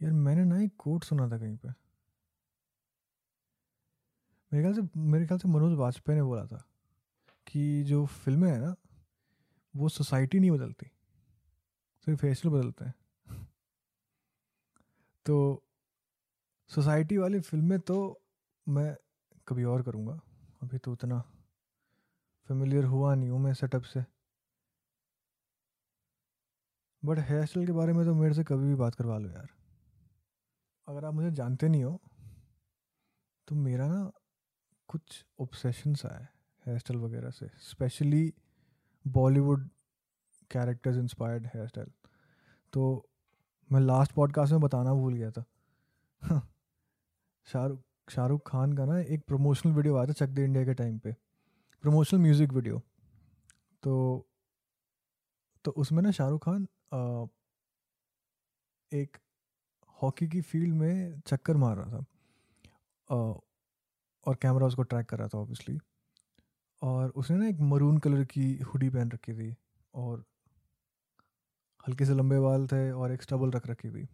यार मैंने ना एक कोट सुना था कहीं पे। मेरे ख्याल से, मेरे ख्याल से मनोज वाजपेयी ने बोला था कि जो फ़िल्में हैं ना, वो सोसाइटी नहीं बदलती, सिर्फ़ फेशियल बदलते हैं। तो सोसाइटी वाली फ़िल्में तो मैं कभी और करूँगा, अभी तो उतना फेमिलियर हुआ नहीं हूँ मैं सेटअप से। बट हेयर स्टाइल के बारे में तो मेरे से कभी भी बात करवा लो यार। अगर आप मुझे जानते नहीं हो तो मेरा ना कुछ ऑब्सेशन सा है हेयर स्टाइल वगैरह से specially Bollywood characters inspired hair style तो मैं लास्ट पॉडकास्ट में बताना भूल गया था। शाहरुख शाहरुख खान का ना एक प्रमोशनल वीडियो आया था चक दे इंडिया के टाइम पे। प्रमोशनल म्यूज़िक वीडियो तो तो उसमें ना शाहरुख खान आ, एक हॉकी की फ़ील्ड में चक्कर मार रहा था। और कैमरा उसको ट्रैक कर रहा था ऑब्वियसली और उसने ना एक मरून कलर की हुडी पहन रखी थी और हल्के से लंबे बाल थे और एक स्टबल रख रखी थी।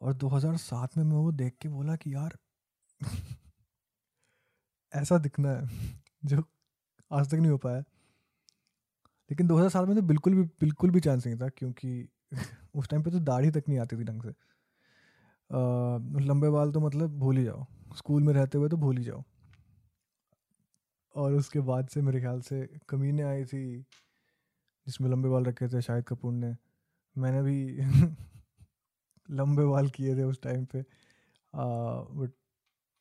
और 2007 में मैं वो देख के बोला कि यार, ऐसा दिखना है, जो आज तक नहीं हो पाया। लेकिन 2007 में तो बिल्कुल भी बिल्कुल भी चांस नहीं था क्योंकि उस टाइम पे तो दाढ़ी तक नहीं आती थी ढंग से। आ, लंबे बाल तो मतलब भूल ही जाओ। स्कूल में रहते हुए तो भूल ही जाओ। और उसके बाद से मेरे ख्याल से कमीने आई थी जिसमें लंबे बाल रखे थे शाहिद कपूर ने। मैंने भी लंबे बाल किए थे उस टाइम पे। बट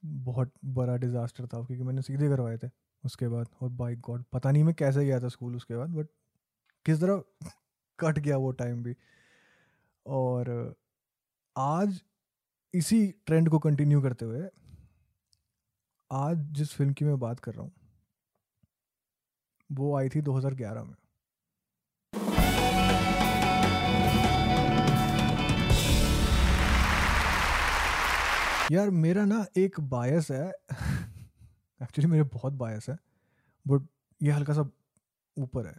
बहुत बड़ा डिज़ास्टर था क्योंकि मैंने सीधे करवाए थे उसके बाद। और बाई गॉड पता नहीं मैं कैसे गया था स्कूल उसके बाद बट किस तरह कट गया वो टाइम भी। और आज इसी ट्रेंड को कंटिन्यू करते हुए, आज जिस फ़िल्म की मैं बात कर रहा हूँ, वो आई थी 2011 में। यार, मेरा ना एक बायस है। एक्चुअली मेरे बहुत बायस है बट ये हल्का सा ऊपर है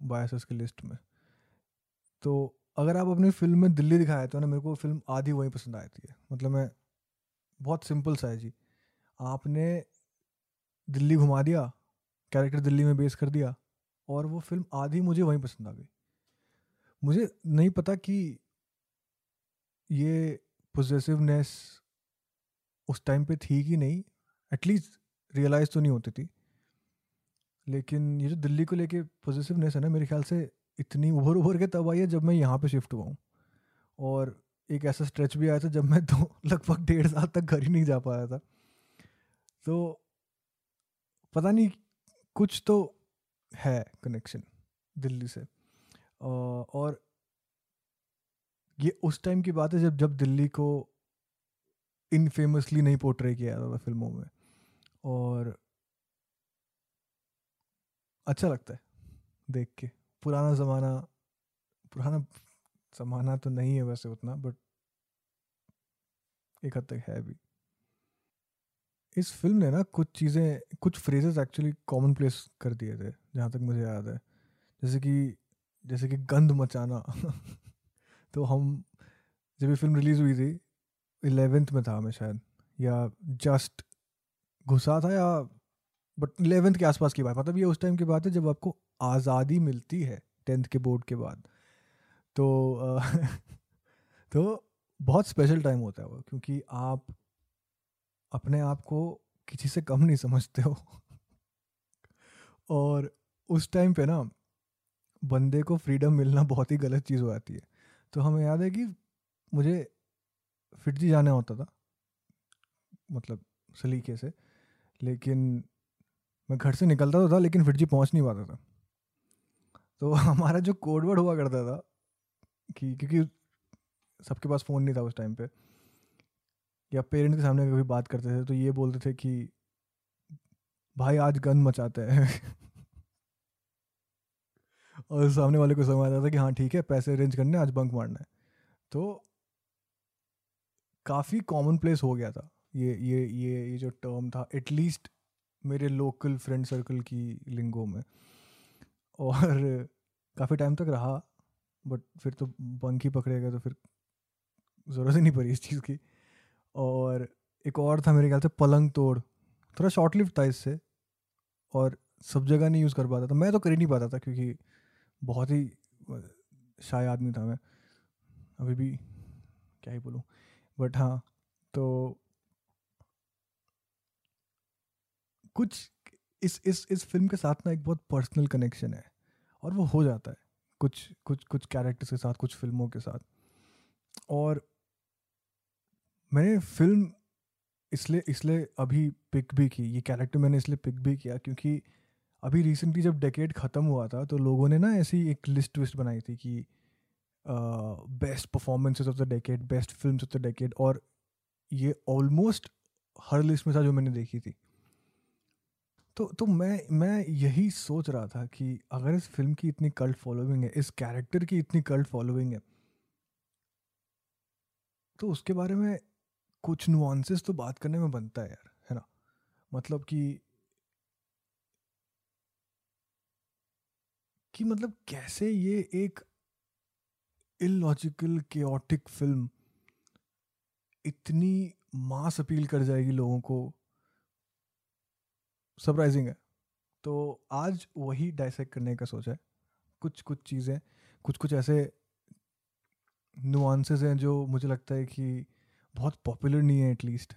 बायसेस की लिस्ट में। तो अगर आप अपनी फ़िल्म में दिल्ली दिखाए तो ना मेरे को फ़िल्म आधी वहीं पसंद आती है मतलब मैं बहुत सिंपल सा है जी। आपने दिल्ली घुमा दिया, कैरेक्टर दिल्ली में बेस कर दिया और वो फ़िल्म आधी मुझे वहीं पसंद आ गई। मुझे नहीं पता कि ये पोजेसिवनेस उस टाइम पे थी कि नहीं एटलीस्ट रियलाइज़ तो नहीं होती थी। लेकिन ये जो दिल्ली को लेके पॉजिटिवनेस है ना, मेरे ख्याल से इतनी उभर उभर के तब आई है जब मैं यहाँ पे शिफ्ट हुआ हूँ। और एक ऐसा स्ट्रेच भी आया था जब मैं दो लगभग डेढ़ साल तक घर ही नहीं जा पाया था। तो पता नहीं कुछ तो है कनेक्शन दिल्ली से। और ये उस टाइम की बात है जब जब दिल्ली को इनफेमसली नहीं पोर्ट्रे किया जाता था फ़िल्मों में। और अच्छा लगता है देख के। पुराना ज़माना पुराना ज़माना तो नहीं है वैसे उतना बट एक हद तक है भी। इस फ़िल्म ने ना कुछ चीज़ें, कुछ फ्रेजेस एक्चुअली कॉमन प्लेस कर दिए थे, जहाँ तक मुझे याद है। जैसे कि जैसे कि गंद मचाना। तो हम, जब ये फ़िल्म रिलीज़ हुई थी इलेवेंथ में था मैं शायद, या जस्ट घुसा था या बट इलेवेंथ के आसपास की बात मतलब ये उस टाइम की बात है जब आपको आज़ादी मिलती है टेंथ के बोर्ड के बाद। तो तो बहुत स्पेशल टाइम होता है वो, क्योंकि आप अपने आप को किसी से कम नहीं समझते हो। और उस टाइम पे ना बंदे को फ्रीडम मिलना बहुत ही गलत चीज़ हो जाती है। तो हमें याद है कि मुझे फिटजी जाना होता था मतलब सलीके से, लेकिन मैं घर से निकलता तो था, लेकिन फिटजी पहुँच नहीं पाता था। तो हमारा जो कोडवर्ड हुआ करता था कि, क्योंकि सबके पास फ़ोन नहीं था उस टाइम पे, या पेरेंट्स के सामने कभी बात करते थे तो ये बोलते थे कि, भाई, आज गन मचाते हैं। और सामने वाले को समझ आता था कि हाँ ठीक है, पैसे अरेंज करने आज बंक मारना है। तो काफ़ी कॉमन प्लेस हो गया था ये ये ये ये जो टर्म था एटलीस्ट मेरे लोकल फ्रेंड सर्कल की लिंगो में। और काफ़ी टाइम तक रहा, बट फिर तो बंक ही पकड़े गए तो फिर ज़रूरत ही नहीं पड़ी इस चीज़ की। और एक और था मेरे ख्याल से, पलंग तोड़। थोड़ा शॉर्ट लिफ्ट था इससे, और सब जगह नहीं यूज़ कर पाता था। मैं तो कर ही नहीं पाता था, क्योंकि बहुत ही शाय आदमी था मैं। अभी भी, क्या ही बोलूँ। बट हाँ तो कुछ इस इस इस फ़िल्म के साथ ना एक बहुत पर्सनल कनेक्शन है और वो हो जाता है कुछ कुछ कुछ कैरेक्टर्स के साथ, कुछ फ़िल्मों के साथ। और मैंने फ़िल्म इसलिए इसलिए अभी पिक भी की, ये कैरेक्टर मैंने इसलिए पिक भी किया क्योंकि अभी रिसेंटली जब डेकेड ख़त्म हुआ था तो लोगों ने ना ऐसी एक लिस्ट विस्ट बनाई थी कि best performances of the decade best film of the decade और ये ऑलमोस्ट हर लिस्ट में था जो मैंने देखी थी। तो तो मैं मैं यही सोच रहा था कि अगर इस फ़िल्म की इतनी कल्ट फॉलोइंग है, इस कैरेक्टर की इतनी कल्ट फॉलोइंग है तो उसके बारे में कुछ नुआंसेस तो बात करने में बनता है यार, है ना? मतलब कि कि मतलब कैसे ये एक इलॉजिकल केओटिक फ़िल्म इतनी मास अपील कर जाएगी लोगों को सरप्राइजिंग है। तो आज वही डाइसेक्ट करने का सोचा है। कुछ कुछ चीज़ें कुछ कुछ ऐसे नुआंसेस हैं जो मुझे लगता है कि बहुत पॉपुलर नहीं है एटलीस्ट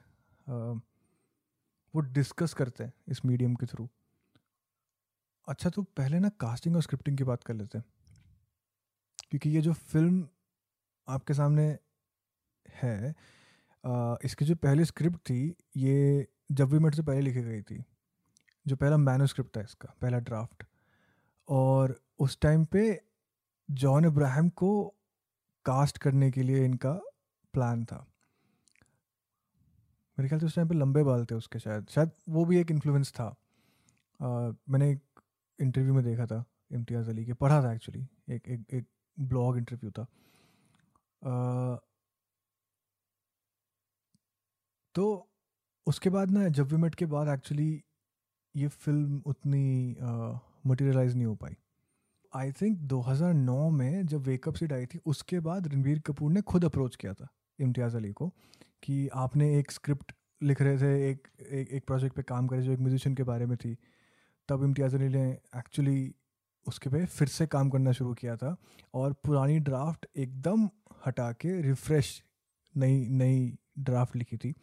वो डिस्कस करते हैं इस मीडियम के थ्रू अच्छा तो पहले ना कास्टिंग और स्क्रिप्टिंग की बात कर लेते हैं। क्योंकि ये जो फ़िल्म आपके सामने है इसकी जो पहली स्क्रिप्ट थी, ये जब भी मेट से पहले लिखी गई थी जो पहला मैनोस्क्रिप्ट था इसका पहला ड्राफ्ट और उस टाइम पे जॉन इब्राहिम को कास्ट करने के लिए इनका प्लान था। मेरे ख्याल से उस टाइम पे लंबे बाल थे उसके शायद। शायद वो भी एक इन्फ्लुएंस था। आ, मैंने एक इंटरव्यू में देखा था इम्तियाज़ अली के पढ़ा था एक्चुअली एक एक एक ब्लॉग इंटरव्यू था। आ, तो उसके बाद ना जब वी मेट के बाद एक्चुअली ये फ़िल्म उतनी मटेरियलाइज नहीं हो पाई। आई थिंक 2009 में जब वेकअप सीट आई थी उसके बाद रणबीर कपूर ने खुद अप्रोच किया था इम्तियाज़ अली को कि आपने एक स्क्रिप्ट लिख रहे थे एक एक, एक प्रोजेक्ट पे काम करे जो एक म्यूजिशियन के बारे में थी। तब इम्तियाज़ अली ने एक्चुअली उसके पे फिर से काम करना शुरू किया था और पुरानी ड्राफ्ट एकदम हटा के रिफ़्रेश नई नई ड्राफ्ट लिखी थी।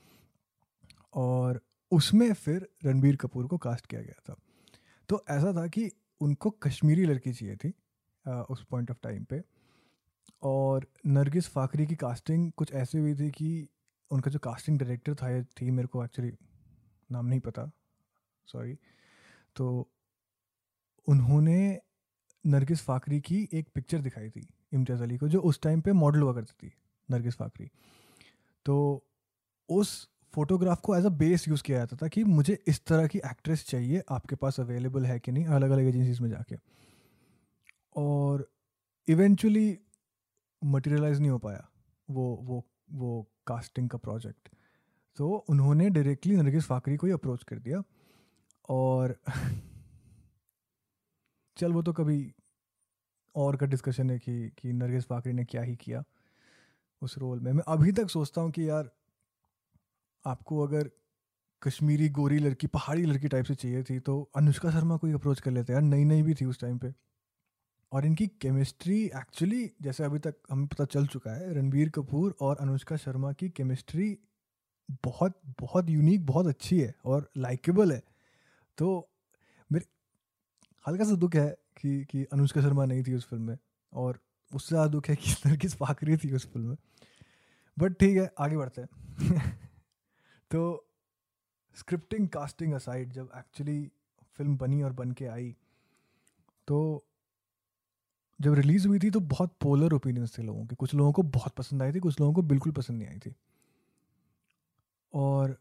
और उसमें फिर रणबीर कपूर को कास्ट किया गया था। तो ऐसा था कि उनको कश्मीरी लड़की चाहिए थी आ, उस पॉइंट ऑफ़ टाइम पे। और नरगिस फाकरी की कास्टिंग कुछ ऐसी हुई थी कि उनका जो कास्टिंग डायरेक्टर था ये थी मेरे को एक्चुअली नाम नहीं पता। सॉरी तो उन्होंने नरगिस फाकरी की एक पिक्चर दिखाई थी इम्तियाज़ अली को जो उस टाइम पे मॉडल हुआ करती थी नरगिस फाकरी तो उस फोटोग्राफ को एज अ बेस यूज़ किया जाता था कि मुझे इस तरह की एक्ट्रेस चाहिए, आपके पास अवेलेबल है कि नहीं अलग अलग एजेंसीज में जाके। और इवेंचुअली मटेरियलाइज नहीं हो पाया वो वो वो कास्टिंग का प्रोजेक्ट तो उन्होंने डायरेक्टली नरगिस फाकरी को ही अप्रोच कर दिया और चल वो तो कभी और का डिस्कशन है कि कि नरगिस फाकरी ने क्या ही किया उस रोल में। मैं अभी तक सोचता हूँ कि यार आपको अगर कश्मीरी गोरी लड़की, पहाड़ी लड़की टाइप से चाहिए थी तो अनुष्का शर्मा को ही अप्रोच कर लेते यार नई नई भी थी उस टाइम पे। और इनकी केमिस्ट्री एक्चुअली जैसे अभी तक हमें पता चल चुका है, रणबीर कपूर और अनुष्का शर्मा की केमिस्ट्री बहुत बहुत यूनिक बहुत अच्छी है और लाइकेबल है। तो मेरे, हल्का सा दुख है कि कि अनुष्का शर्मा नहीं थी उस फ़िल्म में और उससे ज़्यादा दुख है कि नरगिस फाकरी थी उस फ़िल्म में। बट ठीक है, आगे बढ़ते हैं। तो स्क्रिप्टिंग कास्टिंग असाइड जब एक्चुअली फ़िल्म बनी और बन के आई तो जब रिलीज़ हुई थी तो बहुत पोलर ओपिनियंस थे लोगों के। कुछ लोगों को बहुत पसंद आई थी कुछ लोगों को बिल्कुल पसंद नहीं आई थी। और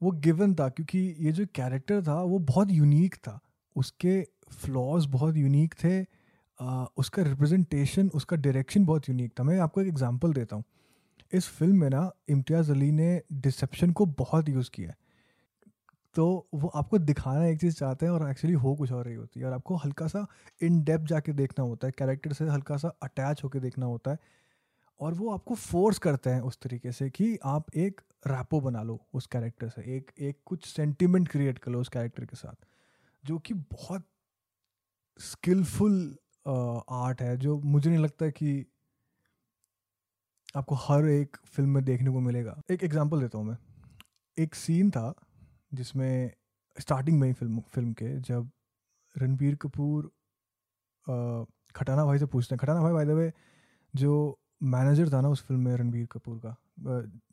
वो गिवन था क्योंकि ये जो कैरेक्टर था वो बहुत यूनिक था। उसके फ्लॉज बहुत यूनिक थे आ, उसका रिप्रेजेंटेशन उसका डायरेक्शन बहुत यूनिक था। मैं आपको एक एग्जांपल देता हूँ। इस फ़िल्म में ना इम्तियाज़ अली ने डिसेप्शन को बहुत यूज़ किया है। तो वो आपको दिखाना एक चीज़ चाहते हैं और एक्चुअली हो कुछ और रही होती है और आपको हल्का सा इन डेप्थ जाके देखना होता है कैरेक्टर से हल्का सा अटैच होकर देखना होता है और वो आपको फोर्स करते हैं उस तरीके से कि आप एक रैपो बना लो उस कैरेक्टर से, एक एक कुछ सेंटिमेंट क्रिएट कर लो उस कैरेक्टर के साथ, जो कि बहुत स्किलफुल आर्ट है, जो मुझे नहीं लगता कि आपको हर एक फ़िल्म में देखने को मिलेगा। एक एग्जांपल देता हूँ मैं। एक सीन था जिसमें स्टार्टिंग में ही फ़िल्म फ़िल्म के जब रणबीर कपूर खटाना भाई से पूछते हैं। खटाना भाई बाय द वे जो मैनेजर था ना उस फ़िल्म में रणबीर कपूर का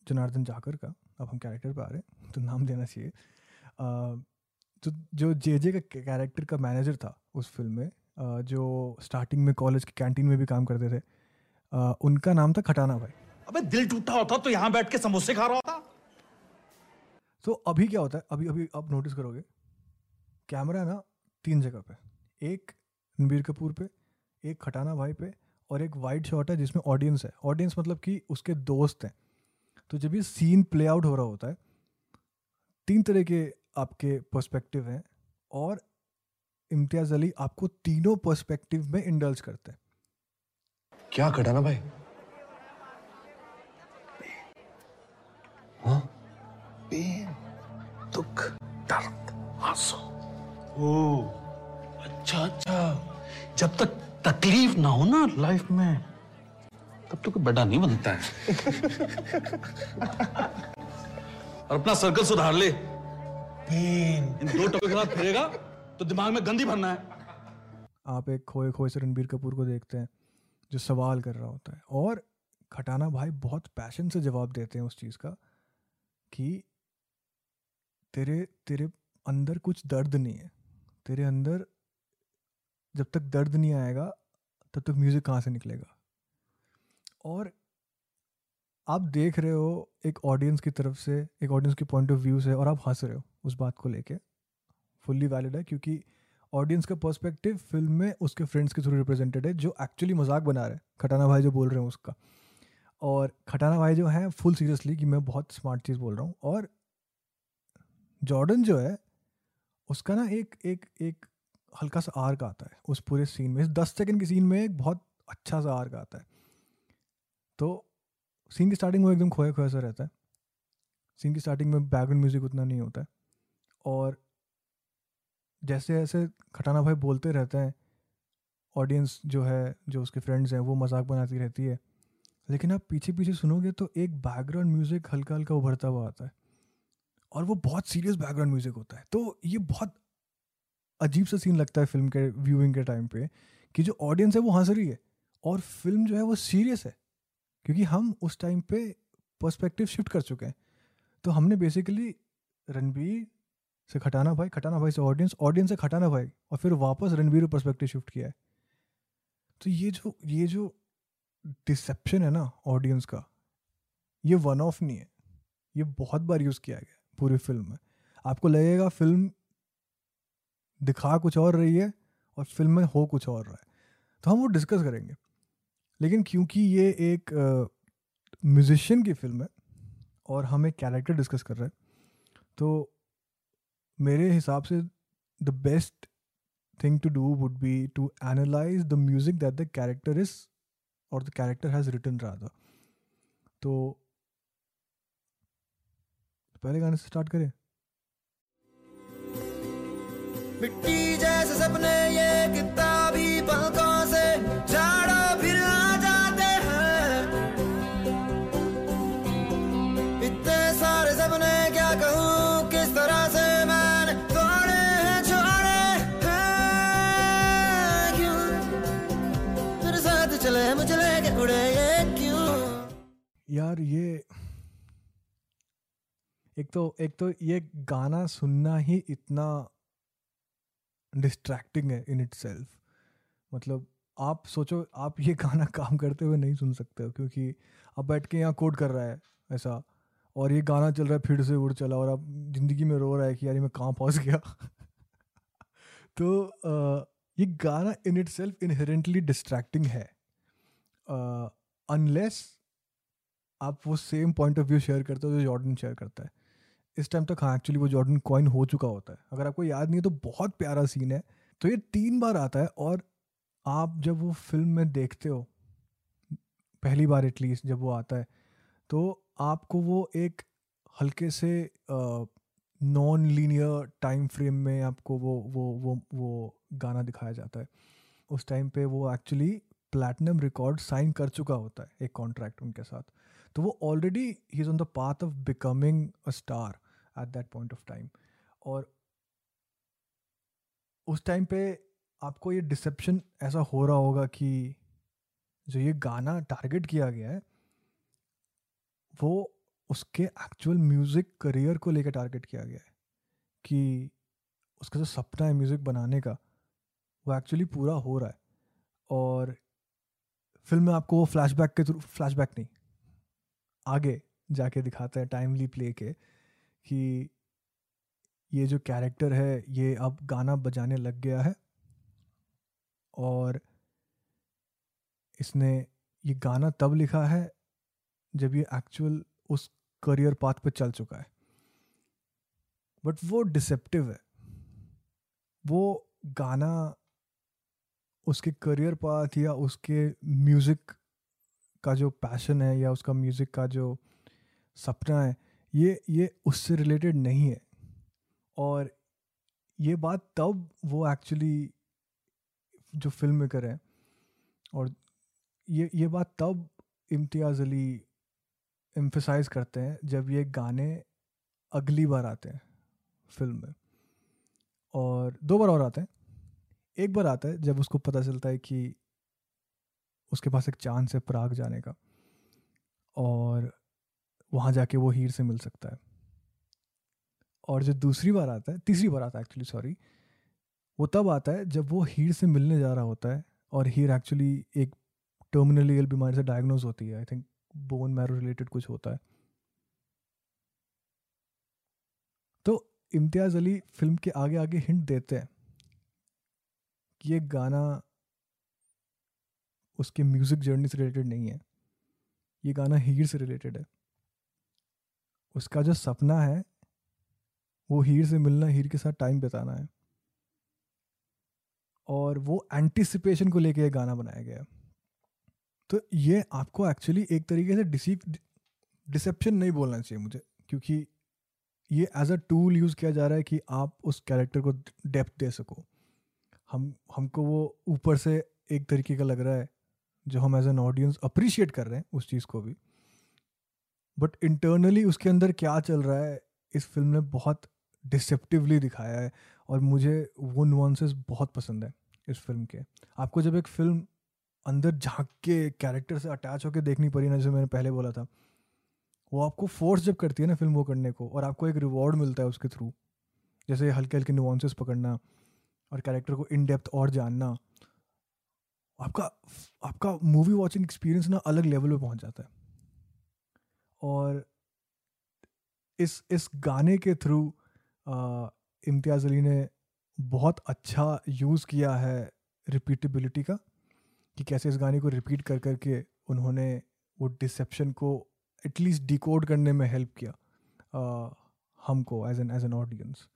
जनार्दन जाकर का, अब हम कैरेक्टर पे आ रहे हैं तो नाम देना चाहिए। तो जो जे जे का कैरेक्टर का मैनेजर था उस फ़िल्म में जो स्टार्टिंग में कॉलेज की कैंटीन में भी काम करते थे उनका नाम था खटाना भाई। अबे दिल टूटा होता तो यहाँ बैठ के समोसे खा रहा होता। तो अभी क्या होता है? अभी अभी आप नोटिस करोगे। कैमरा ना तीन जगह पे। एक रणबीर कपूर पे एक खटाना भाई पे और एक वाइड शॉट है जिसमें ऑडियंस है। ऑडियंस मतलब कि उसके दोस्त हैं। तो जब ये सीन प्ले आउट हो रहा होता है तीन तरह के आपके पर्सपेक्टिव हैं और इम्तियाज़ अली आपको तीनों पर्सपेक्टिव में इंडल्ज करते हैं। क्या खटाना भाई? हाँ? पेन दुख दर्द आँसू। ओ अच्छा अच्छा। जब तक तकलीफ़ ना हो ना लाइफ में तब तो कोई बड़ा नहीं बनता है। और अपना सर्कल सुधार ले। पेन। इन दो टॉपिक के साथ फिरेगा तो दिमाग में गंदी भरना है। आप एक खोए खोए से रणबीर कपूर को देखते हैं। जो सवाल कर रहा होता है। और खटाना भाई बहुत पैशन से जवाब देते हैं उस चीज़ का कि तेरे तेरे अंदर कुछ दर्द नहीं है। तेरे अंदर जब तक दर्द नहीं आएगा, तब तक म्यूज़िक कहाँ से निकलेगा? और आप देख रहे हो एक ऑडियंस की तरफ़ से, एक ऑडियंस की पॉइंट ऑफ़ व्यू से और आप हंस रहे हो उस बात को लेके। फुल्ली वैलिड है क्योंकि ऑडियंस का पर्सपेक्टिव फ़िल्म में उसके फ्रेंड्स के थ्रू रिप्रेजेंटेड है, जो एक्चुअली मज़ाक बना रहे हैं। खटाना भाई जो बोल रहे हैं उसका। और खटाना भाई जो है फुल सीरियसली कि मैं बहुत स्मार्ट चीज़ बोल रहा हूँ। और जॉर्डन जो है, उसका ना एक एक एक हल्का सा आर्क आता है उस पूरे सीन में। इस दस सेकेंड के सीन में एक बहुत अच्छा सा आर्क आता है। तो सीन की स्टार्टिंग में एकदम खोया खोया सा रहता है। सीन की स्टार्टिंग में बैकग्राउंड म्यूज़िक उतना नहीं होता है। और जैसे जैसे खटाना भाई बोलते रहते हैं ऑडियंस जो है, जो उसके फ्रेंड्स हैं, वो मज़ाक बनाती रहती है। लेकिन आप पीछे पीछे सुनोगे तो एक बैकग्राउंड म्यूज़िक हल्का हल्का उभरता हुआ आता है। और वो बहुत सीरियस बैकग्राउंड म्यूज़िक होता है। तो ये बहुत अजीब सा सीन लगता है फ़िल्म के व्यूइंग के टाइम पे कि जो ऑडियंस है वो हंस रही है। और फ़िल्म जो है वो सीरियस है। क्योंकि हम उस टाइम पे पर्सपेक्टिव शिफ्ट कर चुके हैं। तो हमने बेसिकली रणबीर से खटाना भाई खटाना भाई से ऑडियंस ऑडियंस से खटाना भाई। और फिर वापस रणबीर परस्पेक्टिव शिफ्ट किया है। तो ये जो ये जो डिसेप्शन है ना ऑडियंस का, ये वन ऑफ़ नहीं है। ये बहुत बार यूज़ किया गया पूरी फ़िल्म में। आपको लगेगा फ़िल्म दिखा कुछ और रही है और फ़िल्म में हो कुछ और रहा है। तो हम वो डिस्कस करेंगे। लेकिन क्योंकि ये एक म्यूजिशियन की फ़िल्म है और हम एक कैरेक्टर डिस्कस कर रहे हैं तो मेरे हिसाब से the best thing to do would be to analyse the music that the character is और the character has written rather तो पहले गाने से स्टार्ट करें। मिट्टी जैसे सपने ये किताबी पलकों से जाड़ा यार ये एक तो एक तो ये गाना सुनना ही इतना डिस्ट्रैक्टिंग है इन इट सेल्फ मतलब आप सोचो आप ये गाना काम करते हुए नहीं सुन सकते हो क्योंकि आप बैठ के यहाँ कोड कर रहा है ऐसा और ये गाना चल रहा है फिर से उड़ चला और आप ज़िंदगी में रो रहा है कि यार मैं कहाँ पहुँच गया। तो आ, ये गाना in itself inherently distracting है अनलेस आप वो same point of view share करते हो जो जॉर्डन शेयर करता है। इस टाइम तक हाँ एक्चुअली वो जॉर्डन कॉइन हो चुका होता है। अगर आपको याद नहीं है तो बहुत प्यारा सीन है। तो ये तीन बार आता है और आप जब वो फ़िल्म में देखते हो, पहली बार एटलीस्ट जब वो आता है तो आपको वो एक हल्के से नॉन लीनियर टाइम फ्रेम में आपको वो वो वो वो गाना दिखाया जाता है। उस टाइम पे वो एक्चुअली प्लैटिनम रिकॉर्ड साइन कर चुका होता है एक कॉन्ट्रैक्ट उनके साथ। तो वो already he is on the path of becoming a star at that point of time और उस टाइम पे आपको ये डिसेप्शन ऐसा हो रहा होगा कि जो ये गाना टारगेट किया गया है, वो उसके एक्चुअल म्यूज़िक करियर को लेकर टारगेट किया गया है कि उसका जो सपना है म्यूज़िक बनाने का, वो एक्चुअली पूरा हो रहा है। और फ़िल्म में आपको वो फ्लैशबैक के थ्रू फ्लैशबैक नहीं आगे जाके दिखाता है टाइमली प्ले के, कि ये जो कैरेक्टर है, ये अब गाना बजाने लग गया है और इसने ये गाना तब लिखा है जब ये एक्चुअल उस करियर पाथ पे चल चुका है। बट वो डिसेप्टिव है। वो गाना उसके करियर पाथ या उसके म्यूज़िक का जो पैशन है या उसका म्यूज़िक का जो सपना है, ये ये उससे रिलेटेड नहीं है। और ये बात तब वो एक्चुअली जो फ़िल्म मेकर है और ये ये बात तब इम्तियाज़ अली एम्फिसाइज करते हैं जब ये गाने अगली बार आते हैं फ़िल्म में। और दो बार और आते हैं। एक बार आता है जब उसको पता चलता है कि उसके पास एक चांस है प्राग जाने का। और वहाँ जाके वो हीर से मिल सकता है। और जो दूसरी बार आता है, तीसरी बार आता है एक्चुअली सॉरी वो तब आता है जब वो हीर से मिलने जा रहा होता है और हीर एक्चुअली एक टर्मिनली इल बीमारी से डायग्नोज होती है। I think bone marrow related कुछ होता है। तो इम्तियाज़ अली फ़िल्म के आगे आगे हिंट देते हैं कि ये गाना उसके म्यूज़िक जर्नी से रिलेटेड नहीं है। ये गाना हीर से रिलेटेड है। उसका जो सपना है, वो हीर से मिलना, हीर के साथ टाइम बिताना है। और वो एंटिसिपेशन को लेके ये गाना बनाया गया तो ये आपको एक्चुअली एक तरीके से डिसीव डिसेप्शन नहीं बोलना चाहिए मुझे, क्योंकि ये एज अ टूल यूज़ किया जा रहा है कि आप उस कैरेक्टर को डेप्थ दे सको। हम, हमको वो ऊपर से एक तरीके का लग रहा है जो हम एज एन ऑडियंस अप्रिशिएट कर रहे हैं उस चीज़ को भी। बट इंटरनली उसके अंदर क्या चल रहा है, इस फ़िल्म ने बहुत डिसेप्टिवली दिखाया है और मुझे वो नुआंसेस बहुत पसंद है इस फ़िल्म के। आपको जब एक फ़िल्म अंदर झाँक के कैरेक्टर से अटैच होकर देखनी पड़ी ना, जैसे मैंने पहले बोला था, वो आपको फोर्स जब करती है ना फ़िल्म वो करने को और आपको एक रिवॉर्ड मिलता है उसके थ्रू जैसे हल्के हल्के नुआंसेस पकड़ना और कैरेक्टर को इन डेप्थ और जानना। आपका आपका मूवी वॉचिंग एक्सपीरियंस ना अलग लेवल पे पहुँच जाता है। और इस इस गाने के थ्रू इम्तियाज़ अली ने बहुत अच्छा यूज़ किया है रिपीटेबिलिटी का कि कैसे इस गाने को रिपीट कर कर के उन्होंने वो डिसेप्शन को एटलीस्ट डिकोड करने में हेल्प किया uh, हमको as an as an audience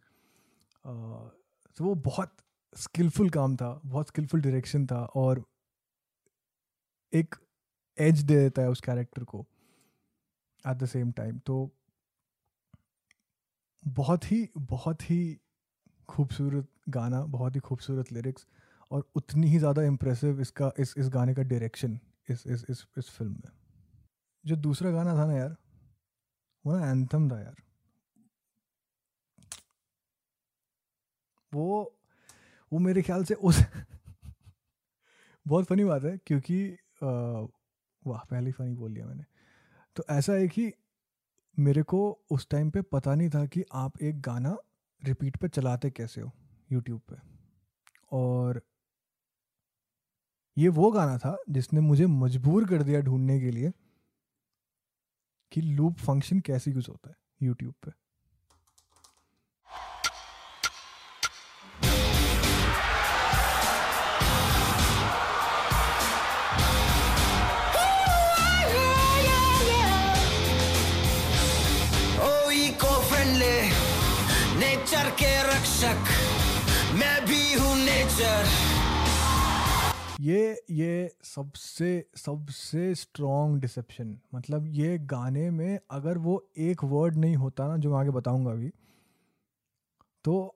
तो वो बहुत स्किलफुल काम था बहुत स्किलफुल डायरेक्शन था और एक एज दे देता है उस कैरेक्टर को एट द सेम टाइम तो बहुत ही बहुत ही खूबसूरत गाना, बहुत ही खूबसूरत लिरिक्स और उतनी ही ज़्यादा इम्प्रेसिव इसका, इस इस गाने का डायरेक्शन इस इस इस इस फ़िल्म में। जो दूसरा गाना था ना यार, वो ना एंथम था यार। वो वो मेरे ख्याल से उस बहुत फनी बात है क्योंकि वाह, पहली फनी बोल लिया मैंने। तो ऐसा है कि मेरे को उस टाइम पे पता नहीं था कि आप एक गाना रिपीट पे चलाते कैसे हो यूट्यूब पे। और ये वो गाना था जिसने मुझे मजबूर कर दिया ढूँढने के लिए कि लूप फ़ंक्शन कैसे यूज़ होता है यूट्यूब पे। ये ये सबसे सबसे स्ट्रॉन्ग डिसेप्शन मतलब ये गाने में अगर वो एक वर्ड नहीं होता ना, जो मैं आगे बताऊँगा अभी तो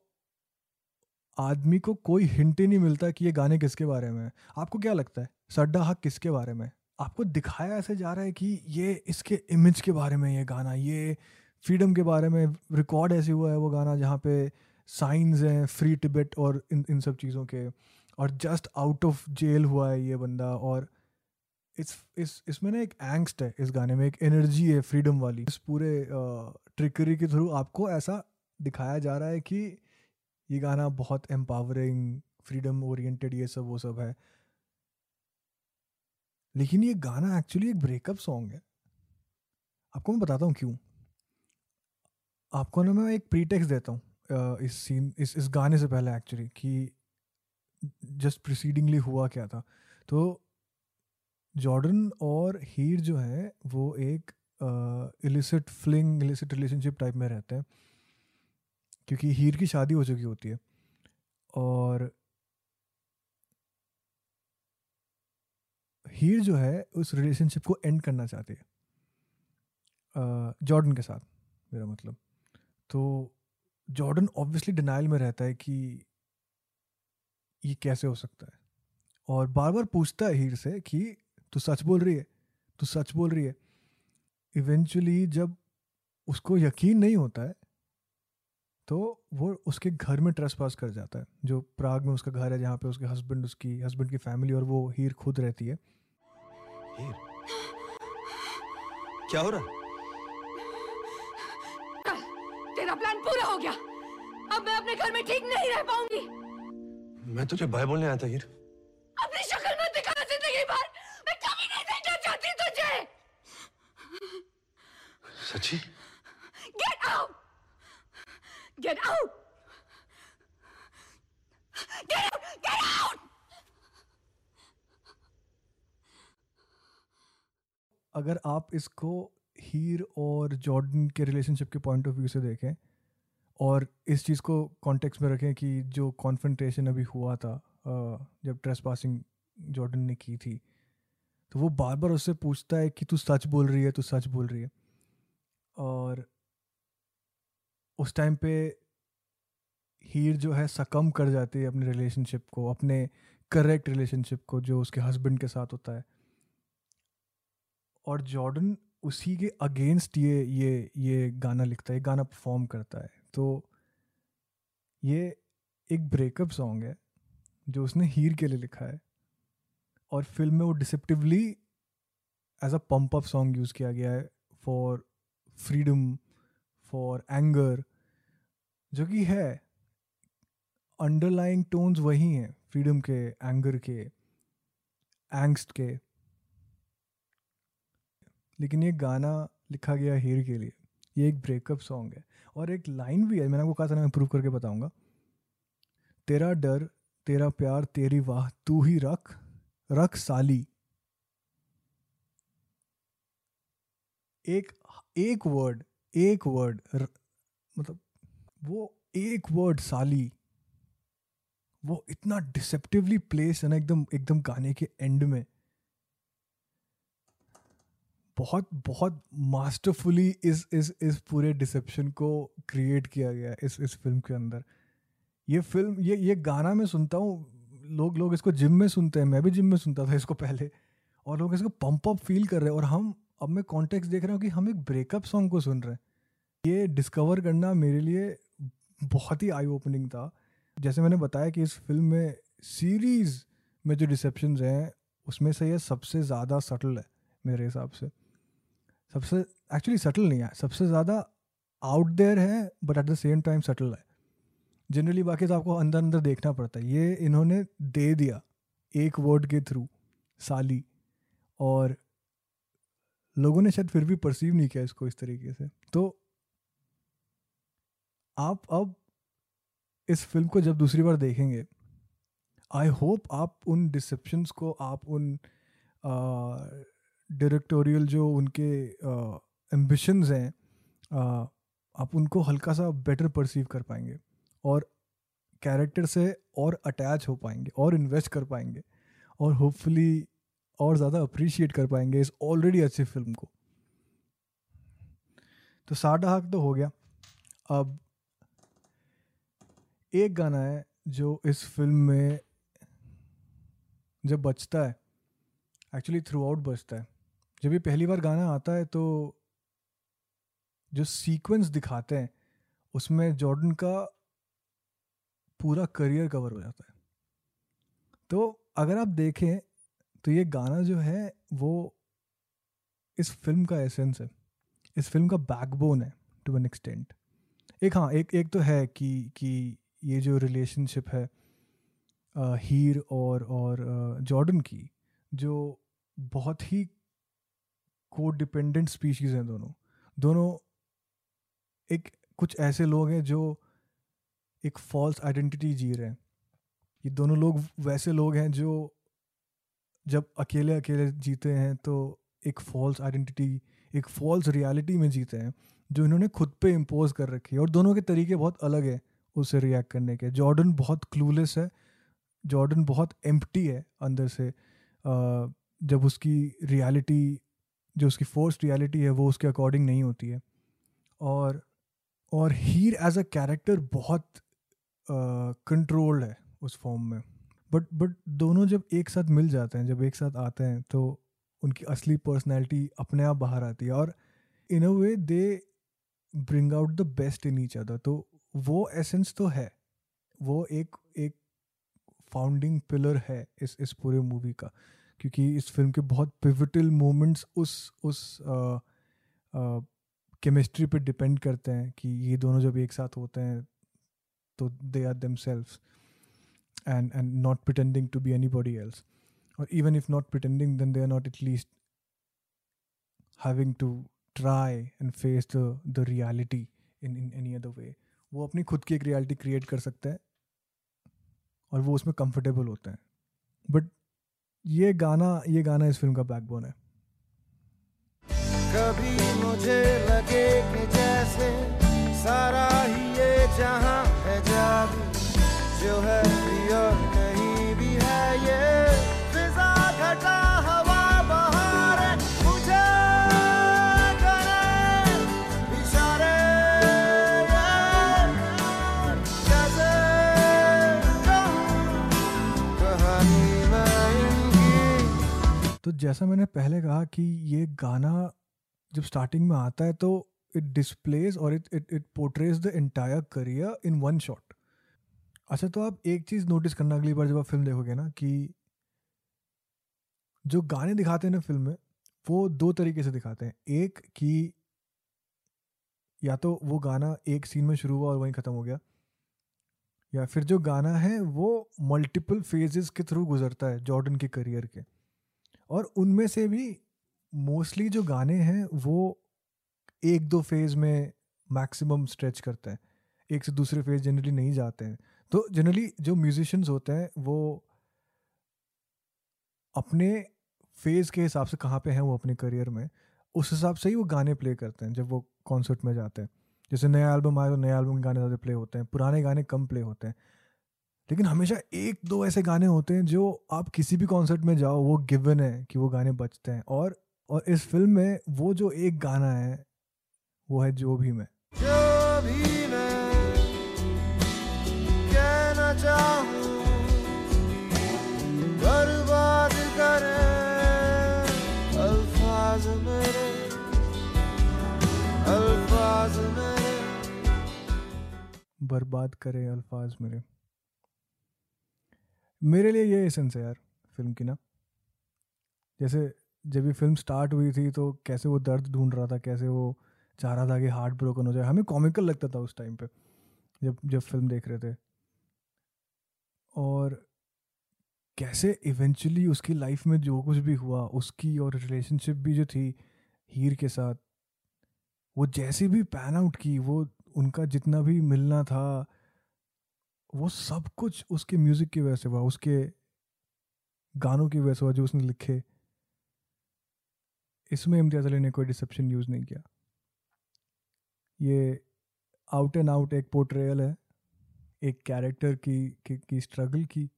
आदमी को कोई हिंट ही नहीं मिलता कि ये गाने किसके बारे में है। आपको क्या लगता है? सड्डा हक किसके बारे में? आपको दिखाया ऐसे जा रहा है कि ये इसके इमेज के बारे में ये गाना, ये फ्रीडम के बारे में रिकॉर्ड ऐसे हुआ है वो गाना जहाँ पे साइंस हैं फ्री टिबेट और इन इन सब चीज़ों के। और जस्ट आउट ऑफ़ जेल हुआ है ये बंदा और इस इस, इसमें ना एक एंगस्ट है इस गाने में, एक एनर्जी है फ्रीडम वाली। इस पूरे ट्रिकरी के थ्रू आपको ऐसा दिखाया जा रहा है कि ये गाना बहुत एम्पावरिंग फ्रीडम ओरिएंटेड ये सब, वो सब है। लेकिन ये गाना एक्चुअली एक ब्रेकअप सॉन्ग है। आपको मैं बताता हूँ क्यों। आपको ना मैं एक प्रीटेक्स देता हूँ। इस सीन, इस इस गाने से पहले एक्चुअली कि जस्ट प्रिसीडिंगली हुआ क्या था? तो जॉर्डन और हीर जो है, वो एक illicit fling illicit relationship type में रहते हैं। क्योंकि हीर की शादी हो चुकी होती है और हीर जो है, उस रिलेशनशिप को एंड करना चाहती है जॉर्डन के साथ, मेरा मतलब। तो जॉर्डन ऑब्वियसली डिनाइल में रहता है कि ये कैसे हो सकता है। और बार बार पूछता है हीर से कि, तू सच बोल रही है? तू सच बोल रही है? इवेंचुअली जब उसको यकीन नहीं होता है तो वो उसके घर में ट्रेस पास कर जाता है, जो प्राग में उसका घर है, जहाँ पे उसके हस्बैंड उसकी हस्बैंड की फैमिली और वो हीर खुद रहती है। हीर, क्या हो रहा? कल तेरा प्लान पूरा हो गया। अब मैं अपने घर में ठीक नहीं रह पाऊँगी। मैं तुझे भाई बोलने आया था हीर। अपनी शक्ल मत दिखा ज़िंदगी भर। मैं कभी नहीं देखना चाहती तुझे। सच्ची? Get out get out get out get out अगर आप इसको हीर और जॉर्डन के रिलेशनशिप के पॉइंट ऑफ़ व्यू से देखें और इस चीज़ को कॉन्टेक्स्ट में रखें कि जो कॉन्फ्रंटेशन अभी हुआ था जब ट्रेस पासिंग जॉर्डन ने की थी तो वो बार बार उससे पूछता है कि तू सच बोल रही है, तू सच बोल रही है। और उस टाइम पे हीर जो है सकम कर जाती है अपने रिलेशनशिप को, अपने करेक्ट रिलेशनशिप को जो उसके हस्बैंड के साथ होता है। और जॉर्डन उसी के अगेंस्ट ये ये ये गाना लिखता है गाना परफॉर्म करता है। तो ये एक ब्रेकअप सॉन्ग है, जो उसने हीर के लिए लिखा है। और फ़िल्म में वो deceptively as a pump up song use किया गया है फॉर फ्रीडम फॉर एंगर जो कि है। अंडरलाइंग टोन्स वही हैं फ्रीडम के एंगर के एंगस्ट के। लेकिन ये गाना लिखा गया हीर के लिए। ये एक ब्रेकअप सॉन्ग है। और एक लाइन भी है मैंने आपको कहा था ना मैं प्रूव करके बताऊँगा। तेरा डर तेरा प्यार तेरी वाह तू ही रख रख साली। एक एक वर्ड एक वर्ड र, मतलब वो एक वर्ड साली। वो इतना डिसेप्टिवली प्लेस है ना एकदम एकदम गाने के एंड में। बहुत बहुत मास्टरफुली इस इस इस पूरे डिसेप्शन को क्रिएट किया गया इस इस फ़िल्म के अंदर। ये फ़िल्म ये ये गाना मैं सुनता हूँ, लोग लोग इसको जिम में सुनते हैं, मैं भी जिम में सुनता था इसको पहले, और लोग इसको पंप अप फील कर रहे हैं, और हम अब मैं कॉन्टेक्स्ट देख रहा हूँ कि हम एक ब्रेकअप सॉन्ग को सुन रहे हैं। ये डिस्कवर करना मेरे लिए बहुत ही आई ओपनिंग था। जैसे मैंने बताया कि इस फ़िल्म में सीरीज़ में जो डिसेप्शन हैं, उसमें से ये सबसे ज़्यादा सटल है मेरे हिसाब से। सबसे एक्चुअली सटल नहीं है। सबसे ज़्यादा आउट देयर है but at the same time subtle है। जनरली बाकी तो आपको अंदर अंदर देखना पड़ता है। ये इन्होंने दे दिया एक वर्ड के थ्रू साली। और लोगों ने शायद फिर भी परसीव नहीं किया इसको इस तरीके से। तो आप अब इस फ़िल्म को जब दूसरी बार देखेंगे आई होप आप उन डिसेप्शंस को, आप उन डायरेक्टोरियल जो उनके एम्बिशंस हैं आप उनको हल्का सा बेटर परसीव कर पाएँगे और कैरेक्टर से और अटैच हो पाएँगे और इन्वेस्ट कर पाएँगे और होपफुली और ज़्यादा अप्रिशिएट कर पाएँगे इस ऑलरेडी अच्छी फ़िल्म को। तो साठ हक तो हो गया। अब एक गाना है जो इस फ़िल्म में जब बचता है एक्चुअली थ्रू आउट बचता है। जब ये पहली बार गाना आता है तो जो सीक्वेंस दिखाते हैं उसमें जॉर्डन का पूरा करियर कवर हो जाता है। तो अगर आप देखें तो ये गाना जो है वो इस फ़िल्म का एसेंस है। इस फ़िल्म का बैकबोन है टू एन एक्सटेंट एक हाँ एक एक तो है कि कि ये जो रिलेशनशिप है अ, हीर और और जॉर्डन की जो बहुत ही को डिपेंडेंट स्पीशीज़ हैं दोनों। दोनों एक कुछ ऐसे लोग हैं जो एक फॉल्स आइडेंटिटी जी रहे हैं। ये दोनों लोग वैसे लोग हैं जो जब अकेले अकेले जीते हैं तो एक फॉल्स आइडेंटिटी एक फॉल्स रियलिटी में जीते हैं, जो इन्होंने खुद पे इम्पोज कर रखी है। और दोनों के तरीके बहुत अलग है उससे रिएक्ट करने के। जॉर्डन बहुत क्लूलेस है जॉर्डन बहुत एम्प्टी है अंदर से जब उसकी रियलिटी जो उसकी फोर्स रियलिटी है वो उसके अकॉर्डिंग नहीं होती है। और और हीर एज अ कैरेक्टर बहुत कंट्रोल्ड uh, है उस फॉर्म में। बट बट दोनों जब एक साथ मिल जाते हैं जब एक साथ आते हैं तो उनकी असली पर्सनैलिटी अपने आप बाहर आती है। और in a way they bring out the best in each other तो वो एसेंस तो है। वो एक एक फाउंडिंग पिलर है इस इस पूरे मूवी का। क्योंकि इस फ़िल्म के बहुत पिविटल मोमेंट्स उस उस केमिस्ट्री पे डिपेंड करते हैं कि ये दोनों जब एक साथ होते हैं तो they are themselves and and not pretending to be anybody else और even if not pretending then they are not at least having to try and face the the reality in in any other way वो अपनी खुद की एक reality create कर सकते हैं और वो उसमें कंफर्टेबल होते हैं. बट ये गाना ये गाना इस फ़िल्म का बैकबोन है। कभी मुझे लगे कि जैसे सारा ही ये जहाँ है जादू, जो है भी तो जैसा मैंने पहले कहा कि ये गाना जब स्टार्टिंग में आता है तो इट डिस्प्लेज और it it it portrays the entire career in one shot अच्छा तो आप एक चीज़ नोटिस करना अगली बार जब आप फ़िल्म देखोगे ना कि जो गाने दिखाते हैं ना फ़िल्म में, वो दो तरीके से दिखाते हैं। एक कि या तो वो गाना एक सीन में शुरू हुआ और वहीं ख़त्म हो गया, या फिर जो गाना है वो मल्टीपल फेजेस के थ्रू गुजरता है जॉर्डन के करियर के। और उनमें से भी मोस्टली जो गाने हैं, वो एक दो फ़ेज़ में मैक्सिमम स्ट्रेच करते हैं। एक से दूसरे फ़ेज़ जनरली नहीं जाते हैं। तो जनरली जो म्यूजिशंस होते हैं, वो अपने फ़ेज़ के हिसाब से कहाँ पे हैं वो अपने करियर में, उस हिसाब से ही वो गाने प्ले करते हैं जब वो कॉन्सर्ट में जाते हैं। जैसे नया एल्बम आए तो नए एल्बम के गाने ज़्यादा प्ले होते हैं, पुराने गाने कम प्ले होते हैं। लेकिन हमेशा एक दो ऐसे गाने होते हैं जो आप किसी भी कॉन्सर्ट में जाओ वो गिवन है कि वो गाने बजते हैं। और और इस फ़िल्म में वो जो एक गाना है वो है जो भी मैं। जो भी मैं कहना चाहूँ बर्बाद करे अल्फाज मेरे अल्फाज मेरे। बर्बाद करे अल्फाज मेरे। मेरे लिए ये एसेंस है यार फ़िल्म की ना। जैसे जब ये फ़िल्म स्टार्ट हुई थी तो कैसे वो दर्द ढूंढ रहा था, कैसे वो चाह रहा था कि हार्ट ब्रोकन हो जाए। हमें कॉमिकल लगता था उस टाइम पे, जब जब फ़िल्म देख रहे थे। और कैसे इवेंचुअली उसकी लाइफ में जो कुछ भी हुआ, उसकी और रिलेशनशिप भी जो थी, हीर के साथ, वो जैसी भी पैन आउट की, वो उनका जितना भी मिलना था वो सब कुछ उसके म्यूज़िक की वजह से हुआ उसके गानों की वजह से हुआ जो उसने लिखे। इसमें इम्तियाज़ अली ने कोई डिसेप्शन यूज़ नहीं किया। ये आउट एंड आउट एक पोर्ट्रेयल है एक कैरेक्टर की की, की स्ट्रगल की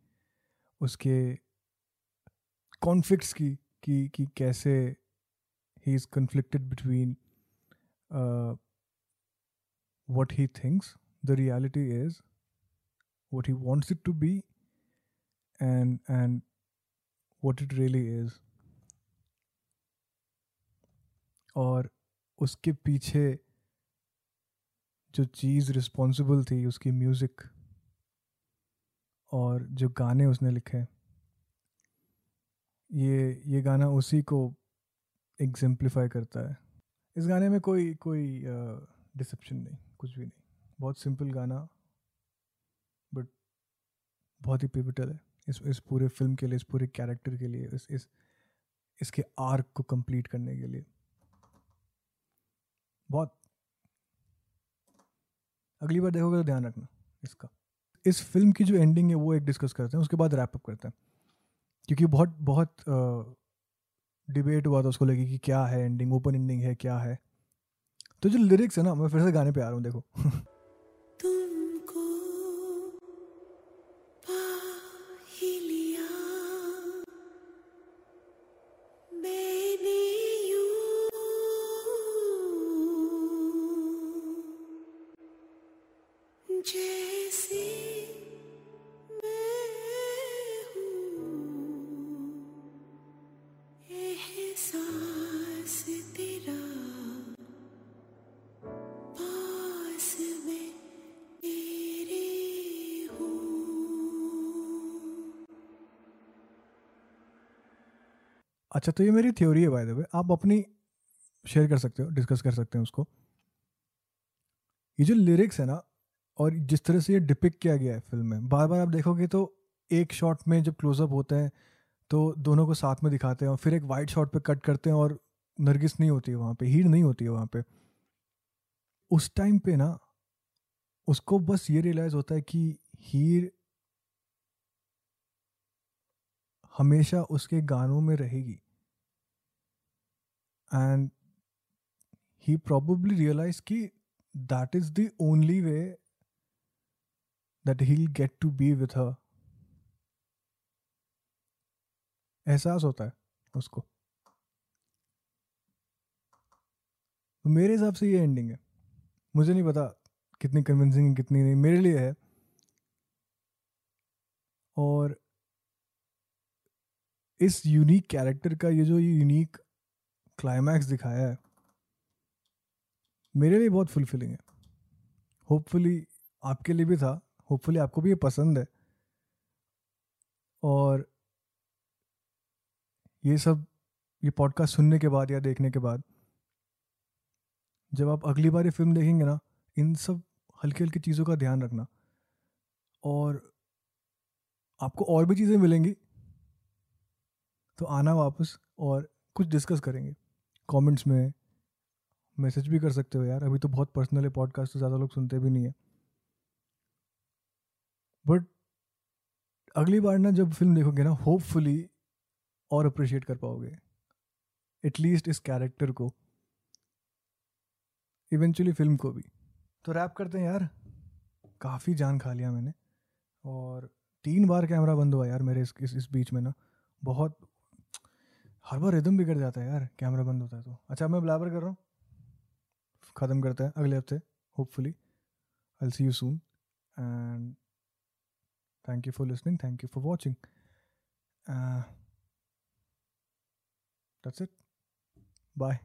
उसके कॉन्फ्लिक्ट्स की कि कि कैसे he is conflicted between what he thinks the reality is what he wants it to be and and what it really is. और उसके पीछे जो चीज़ रिस्पॉन्सिबल थी, उसकी म्यूज़िक और जो गाने उसने लिखे, ये ये गाना उसी को एग्जेम्पलीफाई करता है। इस गाने में कोई कोई डिसेप्शन नहीं, कुछ भी नहीं। बहुत सिंपल गाना बहुत ही पिविटल है। इस इस पूरे फ़िल्म के लिए, इस पूरे कैरेक्टर के लिए, इस इस, इसके आर्क को कंप्लीट करने के लिए। बहुत। अगली बार देखोगे तो ध्यान रखना इसका। इस फ़िल्म की जो एंडिंग है, वो एक डिस्कस करते हैं, उसके बाद रैप अप करते हैं। क्योंकि बहुत बहुत डिबेट हुआ था उसको लगे कि क्या है एंडिंग ओपन एंडिंग है, क्या है। तो जो लिरिक्स है ना, मैं फिर से गाने पे आ रहा हूँ, देखो। अच्छा तो ये मेरी थ्योरी है बाय आप अपनी शेयर कर सकते हो डिस्कस कर सकते हैं उसको. ये जो लिरिक्स है ना, और जिस तरह से ये डिपिक किया गया है फ़िल्म में बार बार आप देखोगे तो एक शॉट में जब क्लोजअप होते हैं तो दोनों को साथ में दिखाते हैं और फिर एक वाइट शॉट पे कट करते हैं और नरगिस नहीं होती है वहाँ पे, हीर नहीं होती है वहाँ पे. उस टाइम पे ना, उसको बस ये रियलाइज़ होता है कि हीर हमेशा उसके गानों में रहेगी. एंड ही probably रियलाइज़ कि that is the only way that he get to be with her. एहसास होता है उसको। तो मेरे हिसाब से ये एंडिंग है। मुझे नहीं पता कितनी कन्विंसिंग है, कितनी नहीं। मेरे लिए है। और इस यूनिक कैरेक्टर का ये जो ये यूनिक क्लाइमैक्स दिखाया है। मेरे लिए बहुत फुलफिलिंग है। होपफुली आपके लिए भी था। होपफुली आपको भी ये पसंद है। और ये सब, ये पॉडकास्ट सुनने के बाद या देखने के बाद, जब आप अगली बार ये फ़िल्म देखेंगे ना, इन सब हल्की हल्की चीज़ों का ध्यान रखना। और आपको और भी चीज़ें मिलेंगी तो आना वापस और कुछ डिस्कस करेंगे। कमेंट्स में मैसेज भी कर सकते हो यार। अभी तो बहुत पर्सनल है पॉडकास्ट तो ज़्यादा लोग सुनते भी नहीं है। बट अगली बार ना जब फ़िल्म देखोगे ना होपफुली और अप्रिशिएट कर पाओगे। एटलीस्ट इस कैरेक्टर को। इवेंचुअली फ़िल्म को भी। तो रैप करते हैं यार। काफ़ी जान खा लिया मैंने। और तीन बार कैमरा बंद हुआ यार मेरे इस इस, बीच में ना। बहुत हर बार रिदम बिगड़ जाता है यार कैमरा बंद होता है तो। अच्छा मैं बराबर कर रहा हूँ। ख़त्म करते हैं अगले हफ़्ते hopefully I see you soon and thank you for listening thank you for watching that's it bye